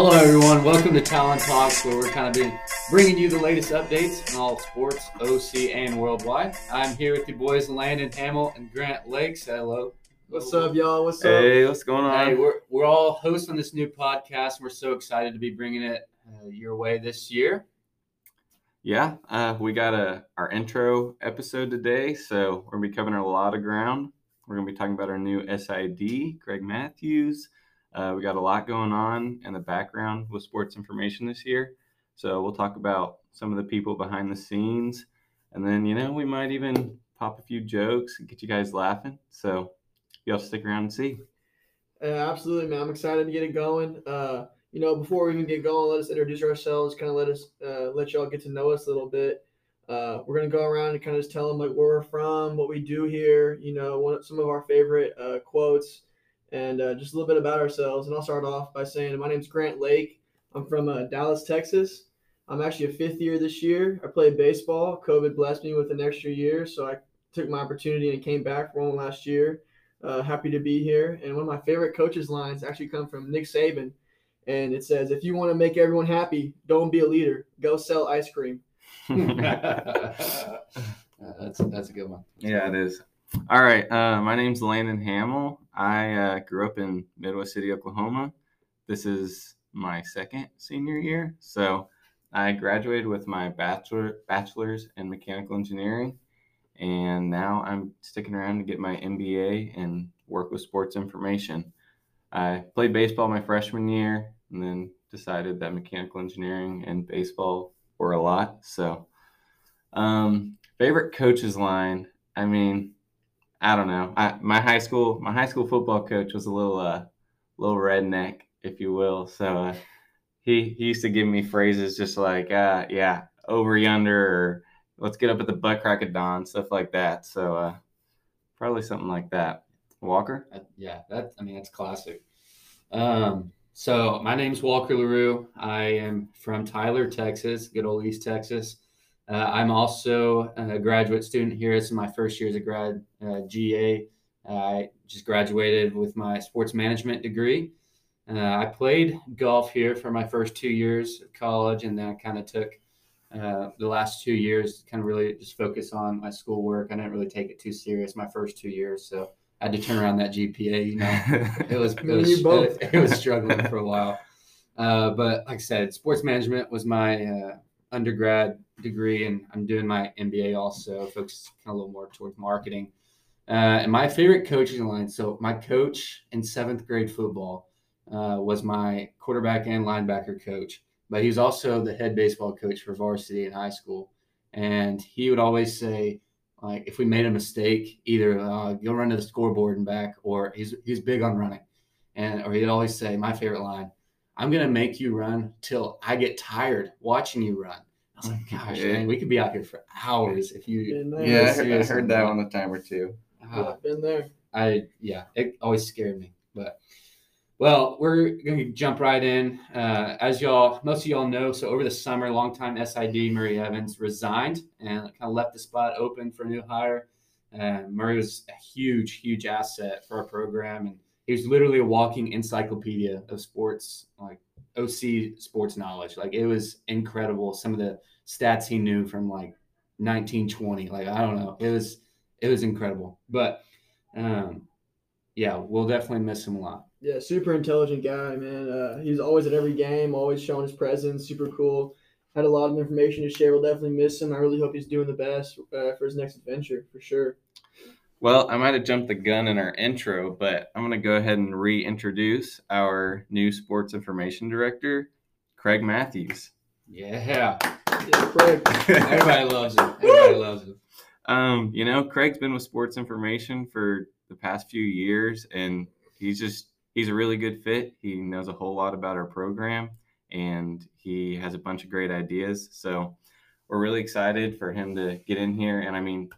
Hello, everyone. Welcome to Talon Talks, where we're kind of been bringing you the latest updates on all sports, OC, and worldwide. I'm here with the boys Landon Hamel and Grant Lakes. Hello. What's up, y'all? What's up? Hey, what's going on? Hey, we're, we're all hosting this new podcast. And We're so excited to be bringing it uh, your way this year. Yeah, uh, we got a our intro episode today, so we're gonna be covering a lot of ground. We're gonna be talking about our new SID, Greg Matthews. Uh, we got a lot going on in the background with sports information this year, so we'll talk about some of the people behind the scenes, and then you know we might even pop a few jokes and get you guys laughing. So y'all stick around and see. Yeah, absolutely, man. I'm excited to get it going. Uh, you know, before we even get going, let us introduce ourselves. Kind of let us uh, let y'all get to know us a little bit. Uh, we're gonna go around and kind of just tell them like where we're from, what we do here. You know, one, some of our favorite uh, quotes, and uh, just a little bit about ourselves. And I'll start off by saying my name's Grant Lake. I'm from uh, Dallas, Texas. I'm actually a fifth year this year. I played baseball. COVID blessed me with an extra year, so I took my opportunity and came back for one last year. Uh, happy to be here. And one of my favorite coaches' lines actually come from Nick Saban and it says, "If you want to make everyone happy, don't be a leader. Go sell ice cream." Uh, that's that's a good one. Yeah, it is. All right. Uh, my name's Landon Hamel. I uh, grew up in Midwest City, Oklahoma. This is my second senior year. So I graduated with my bachelor bachelor's in mechanical engineering, and now I'm sticking around to get my MBA and work with sports information. I played baseball my freshman year, and then decided that mechanical engineering and baseball were a lot. So, um, favorite coaches line. I mean, I don't know. I, my high school, my high school football coach was a little, uh, little redneck, if you will. So uh, he he used to give me phrases just like, uh, "Yeah, over yonder," or "Let's get up at the butt crack of dawn," stuff like that. So uh, probably something like that. Walker. Yeah, that I mean that's classic. Um, so my name's Walker LaRue. I am from Tyler, Texas, good old East Texas. Uh, I'm also a graduate student here. It's my first year as a grad uh, GA. I just graduated with my sports management degree. Uh, I played golf here for my first two years of college, and then I kind of took uh, the last two years to kind of really just focus on my schoolwork. I didn't really take it too serious my first two years, so I had to turn around that GPA. You know, it was it was, it, it was struggling for a while. Uh, but like I said, sports management was my uh, undergrad degree, and I'm doing my MBA also, focused kind of a little more towards marketing. Uh, and my favorite coaching line. So my coach in seventh grade football uh, was my quarterback and linebacker coach, but he was also the head baseball coach for varsity in high school. And he would always say, like if we made a mistake, either uh, you'll run to the scoreboard and back, or he's he's big on running, and or he'd always say my favorite line, "I'm gonna make you run till I get tired watching you run." I was like, "Gosh, man, we could be out here for hours if you." Yeah, I heard, I heard that one a time or two. Uh, been there. I yeah, it always scared me, but well, we're going to jump right in. Uh, as y'all, most of y'all know, so over the summer, longtime SID Murray Evans resigned and kind of left the spot open for a new hire. Uh, Murray was a huge, huge asset for our program, and he was literally a walking encyclopedia of sports, like OC sports knowledge. Like it was incredible. Some of the stats he knew from like 1920. Like I don't know, it was it was incredible. But um, yeah, we'll definitely miss him a lot. Yeah, super intelligent guy, man. Uh, he's always at every game, always showing his presence. Super cool. Had a lot of information to share. We'll definitely miss him. I really hope he's doing the best uh, for his next adventure, for sure. Well, I might have jumped the gun in our intro, but I'm going to go ahead and reintroduce our new sports information director, Craig Matthews. Yeah. Yeah, Craig. Everybody loves him. Everybody loves him. Um, you know, Craig's been with sports information for the past few years, and he's just he's a really good fit. He knows a whole lot about our program and he has a bunch of great ideas. So we're really excited for him to get in here. And I mean,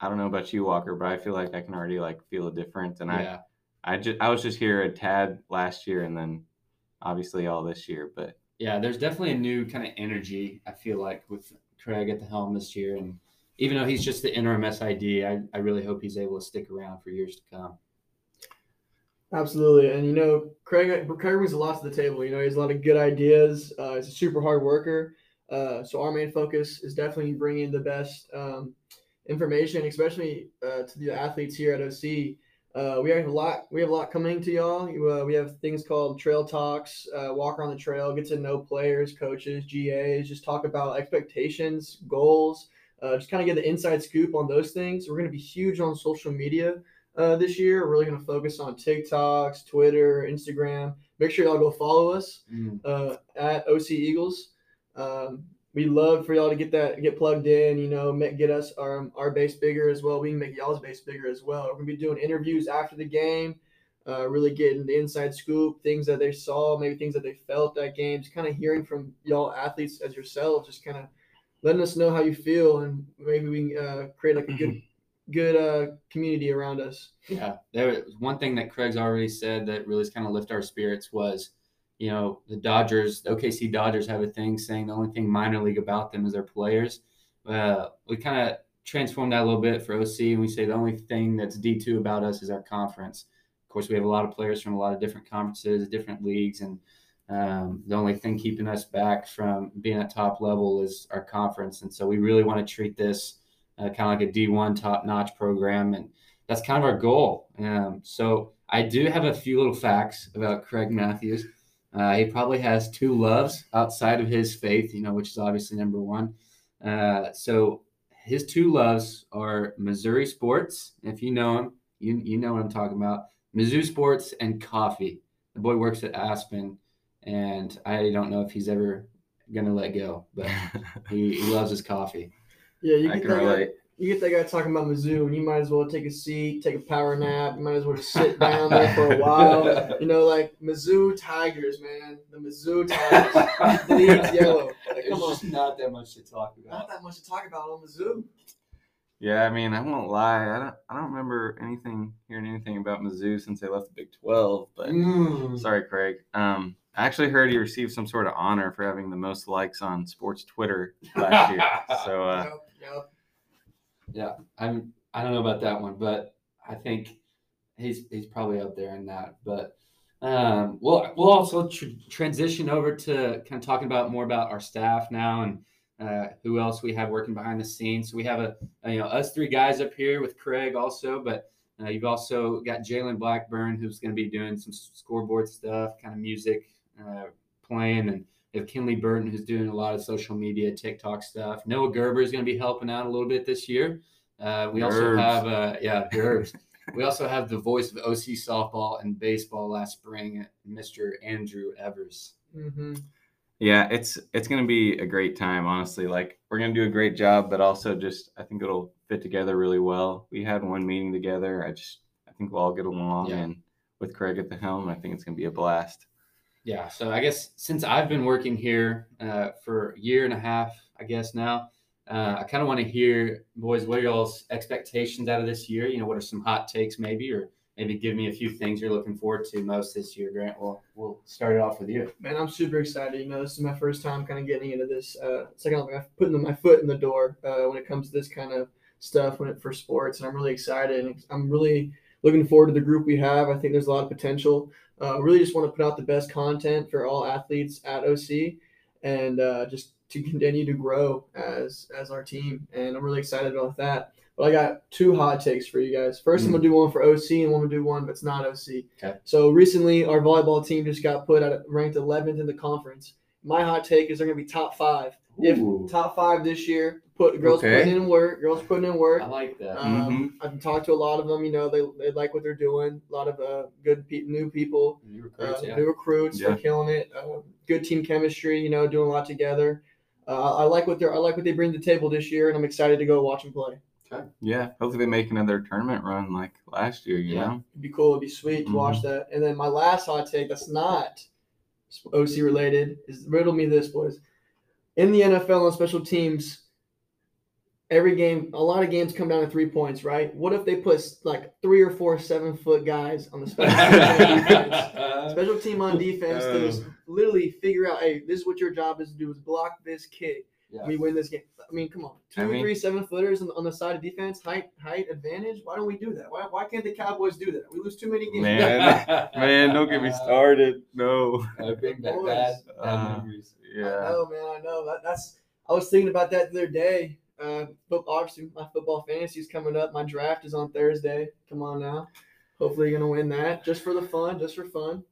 I don't know about you, Walker, but I feel like I can already like feel a difference. And Yeah. I, I just I was just here a tad last year and then obviously all this year. But Yeah, there's definitely a new kind of energy, I feel like, with Craig at the helm this year. And even though he's just the interim SID, I, I really hope he's able to stick around for years to come. Absolutely, and you know, Craig Craig brings a lot to the table. You know, he has a lot of good ideas. Uh, he's a super hard worker. Uh, so our main focus is definitely bringing the best um, information, especially uh, to the athletes here at OC. Uh, we have a lot. We have a lot coming to y'all. Uh, we have things called trail talks, uh, walk around the trail, get to know players, coaches, GAs, just talk about expectations, goals, uh, just kind of get the inside scoop on those things. We're going to be huge on social media uh, this year. We're really going to focus on TikToks, Twitter, Instagram. Make sure y'all go follow us mm. uh, at OC Eagles. Um, we love for y'all to get that get plugged in. You know, make, get us our our base bigger as well. We can make y'all's base bigger as well. We're gonna be doing interviews after the game. Uh, really getting the inside scoop, things that they saw, maybe things that they felt that game, just kind of hearing from y'all athletes as yourselves, just kind of letting us know how you feel, and maybe we can uh, create like a good good uh, community around us. Yeah, there was one thing that Craig's already said that really kind of lift our spirits was, you know, the Dodgers, the OKC Dodgers have a thing saying the only thing minor league about them is their players. Uh, we kind of transformed that a little bit for OC, and we say the only thing that's D two about us is our conference. Of course, we have a lot of players from a lot of different conferences, different leagues, and um, the only thing keeping us back from being at top level is our conference. And so we really want to treat this uh, kind of like a D1 top notch program. And that's kind of our goal. Um, so I do have a few little facts about Craig Matthews. Uh, he probably has two loves outside of his faith, you know, which is obviously number one. Uh, so his two loves are Missouri sports. If you know him, you, you know what I'm talking about. Mizzou sports and coffee. The boy works at Aspen, and I don't know if he's ever going to let go, but he, he loves his coffee. Yeah, you get, that guy, you get that guy talking about Mizzou, and you might as well take a seat, take a power nap. You might as well just sit down there for a while. You know, like Mizzou Tigers, man. The Mizzou Tigers. the league's yellow. Like, come on. not that much to talk about. Not that much to talk about on Mizzou. Yeah, I mean, I won't lie. I don't. I don't remember anything hearing anything about Mizzou since they left the Big Twelve. But mm. sorry, Craig. Um, I actually heard he received some sort of honor for having the most likes on sports Twitter last year. So uh, yep. Yep. Yeah, I'm. I don't know about that one, but I think he's he's probably up there in that. But um, we'll we'll also tr- transition over to kind of talking about more about our staff now and uh, who else we have working behind the scenes. So we have a, a you know us three guys up here with Craig also, but uh, you've also got Jalen Blackburn who's going to be doing some scoreboard stuff, kind of music uh, playing, and we have Kinley Burton, who's doing a lot of social media, TikTok stuff. Noah Gerber is going to be helping out a little bit this year. Uh, we also have, uh, yeah, Gerbs. we also have the voice of OC softball and baseball last spring, Mr. Andrew Evers. Mm-hmm. Yeah, it's it's going to be a great time. Honestly, like we're going to do a great job, but also just I think it'll fit together really well. We had one meeting together. I just I think we'll all get along, yeah. and with Craig at the helm, I think it's going to be a blast. Yeah. So I guess since I've been working here uh, for a year and a half, I guess now, uh, I kind of want to hear, boys, what are y'all's expectations out of this year? You know, what are some hot takes maybe, or maybe give me a few things you're looking forward to most this year, Grant. Well, we'll start it off with you. Man, I'm super excited. You know, this is my first time kind of getting into this. Uh, it's like I'm putting my foot in the door uh, when it comes to this kind of stuff when it for sports, and I'm really excited. And I'm really looking forward to the group we have. I think there's a lot of potential. Uh, really just want to put out the best content for all athletes at OC and uh, just to continue to grow as as our team. And I'm really excited about that. But I got two hot takes for you guys. First, mm. I'm gonna do one for OC, and one gonna do one that's not OC. Okay. So recently, our volleyball team just got put at ranked 11th in the conference. My hot take is they're gonna be top five. Ooh. If top five this year, put girls okay. putting in work. Girls putting in work. I like that. Um, mm-hmm. I've talked to a lot of them. You know, they, they like what they're doing. A lot of uh, good pe- new people, new recruits. Uh, yeah. New recruits. Yeah. They're killing it. Uh, good team chemistry. You know, doing a lot together. Uh, I like what they're. I like what they bring to the table this year, and I'm excited to go watch them play. Okay. Yeah, hopefully they make another tournament run like last year. You yeah. know, it'd be cool. It'd be sweet to mm-hmm. watch that. And then my last hot take that's not OC related is riddle me this, boys. In the NFL on special teams, every game, a lot of games come down to three points, right? What if they put like three or four seven foot guys on the special team on defense? Special team on defense to uh. literally figure out, hey, this is what your job is to do is block this kick. Yeah. We win this game. I mean, come on, two, I mean- three, seven footers on, on the side of defense, height, height advantage. Why don't we do that? Why, why can't the Cowboys do that? We lose too many games. Man. Man, don't get me started. No. Uh, bring back Boys. bad, bad Uh, memories. I Yeah. know, man. I know. That, that's. I was thinking about that the other day. Uh, but obviously, my football fantasy is coming up. My draft is on Thursday. Come on now. Hopefully, you're gonna win that just for the fun, just for fun.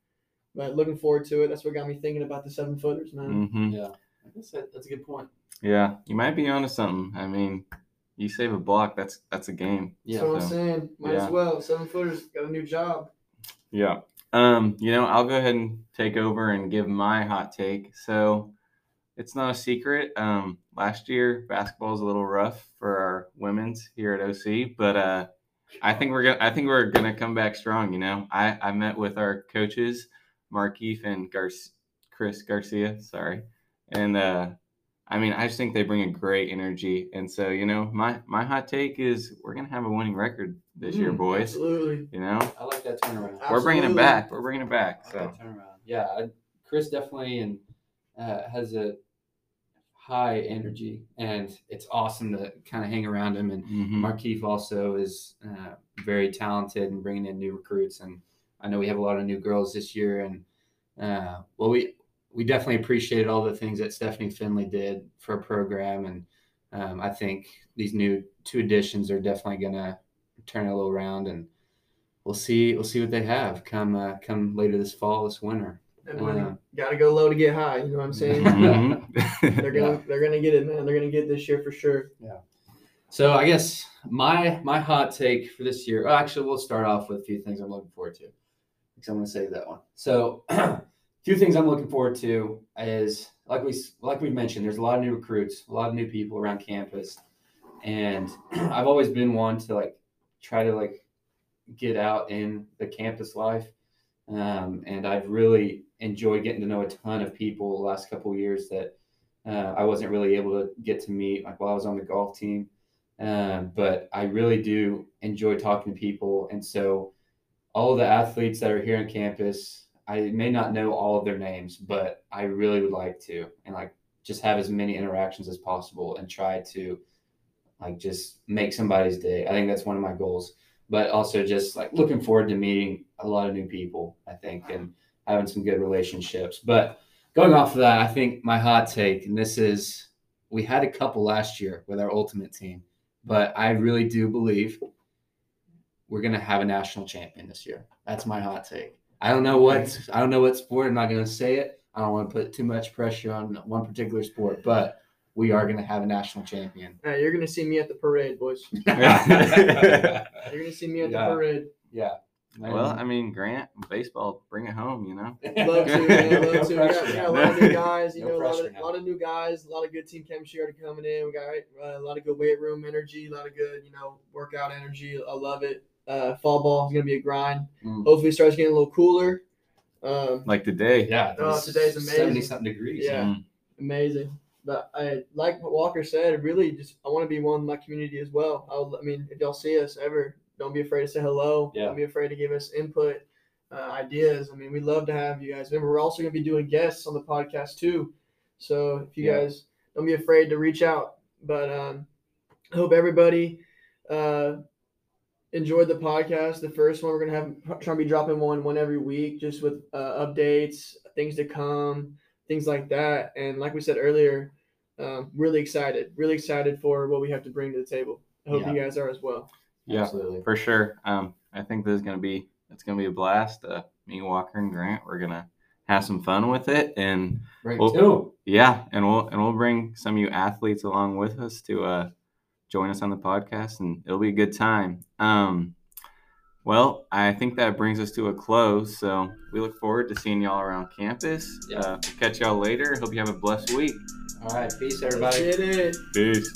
But looking forward to it. That's what got me thinking about the seven footers, man. hmm Yeah, I guess that, that's a good point. Yeah. You might be onto something. I mean, you save a block, that's that's a game. Yeah, That's what I'm saying. Might yeah. as well. Seven footers got a new job. Yeah. Um, you know, I'll go ahead and take over and give my hot take. So it's not a secret. Um, last year basketball was a little rough for our women's here at OC, but uh I think we're gonna I think we're gonna come back strong, you know. I, I met with our coaches, Markeith and Gar- Chris Garcia, sorry. And uh I mean, I just think they bring a great energy. And so, you know, my my hot take is we're gonna have a winning record this year, Mm, boys. Absolutely. You know, I like that turnaround. we're bringing it back. We're bringing it back. I So like that turnaround. Yeah, I, Chris definitely and uh, has a high energy, and it's awesome to kind of hang around him. And mhm. Markeith also is uh, very talented and bringing in new recruits. And I know we have a lot of new girls this year. And uh, well, we we definitely appreciated all the things that Stephanie Finley did for our program, and um, I think these new two additions are definitely going to turn it a little around, and we'll see we'll see what they have come uh, come later this fall, this winter. And Uh, got to go low to get high. You know what I'm saying? Mhm. they're gonna they're gonna get it, man. They're gonna get this year for sure. Yeah. So I guess my my hot take for this year. Well, actually, we'll start off with a few things I'm looking forward to. Because I'm going to save that one. So, a few things I'm looking forward to is like we like we mentioned. There's a lot of new recruits, a lot of new people around campus, and I've always been one to like try to like get out in the campus life. Um, and I've really enjoyed getting to know a ton of people the last couple years that uh, I wasn't really able to get to meet like while I was on the golf team. Um, but I really do enjoy talking to people. And so all of the athletes that are here on campus, I may not know all of their names, but I really would like to and like just have as many interactions as possible and try to like just make somebody's day. I think that's one of my goals. But also just like looking forward to meeting a lot of new people, I think, and having some good relationships. But going off of that, I think my hot take, and this is we had a couple last year with our ultimate team, but I really do believe we're gonna have a national champion this year. That's my hot take. I don't know what I don't know what sport. I'm not gonna say it. I don't want to put too much pressure on one particular sport, but we are gonna have a national champion. Hey, you're gonna see me at the parade, boys. You're gonna see me at Yeah. the parade. Yeah. Well, I mean, Grant, baseball, bring it home, you know. Love to, man. Love No to. We got, we got a lot of new guys. You No know, a lot of, lot of new guys. A lot of good team chemistry already coming in. We got uh, a lot of good weight room energy. A lot of good, you know, workout energy. I love it. Uh, fall ball is gonna be a grind. Mm. Hopefully, it starts getting a little cooler. Um, Like today. Yeah, Oh, it's today's amazing. Seventy something degrees. Yeah. Mm. amazing. But I like what Walker said. Really, just I want to be one of my community as well. I'll, I mean, if y'all see us ever, don't be afraid to say hello. Yeah. Don't be afraid to give us input, uh, ideas. I mean, we love to have you guys. Remember, we're also going to be doing guests on the podcast too. So if you Yeah. guys don't be afraid to reach out. But um, I hope everybody uh, enjoyed the podcast. The first one we're gonna have trying to be dropping one one every week, just with uh, updates, things to come, things like that. And like we said earlier, um, really excited, really excited for what we have to bring to the table. I hope Yeah. you guys are as well. Yeah. absolutely. For sure. Um, I think this is gonna be it's gonna be a blast. Uh, me, Walker, and Grant, we're gonna have some fun with it, and Great Well- too. yeah, and we'll and we'll bring some of you athletes along with us to uh, join us on the podcast, and it'll be a good time. Um, well, I think that brings us to a close. So we look forward to seeing y'all around campus. Yeah. Uh, catch y'all later. Hope you have a blessed week. All right, peace, everybody. get it. Peace.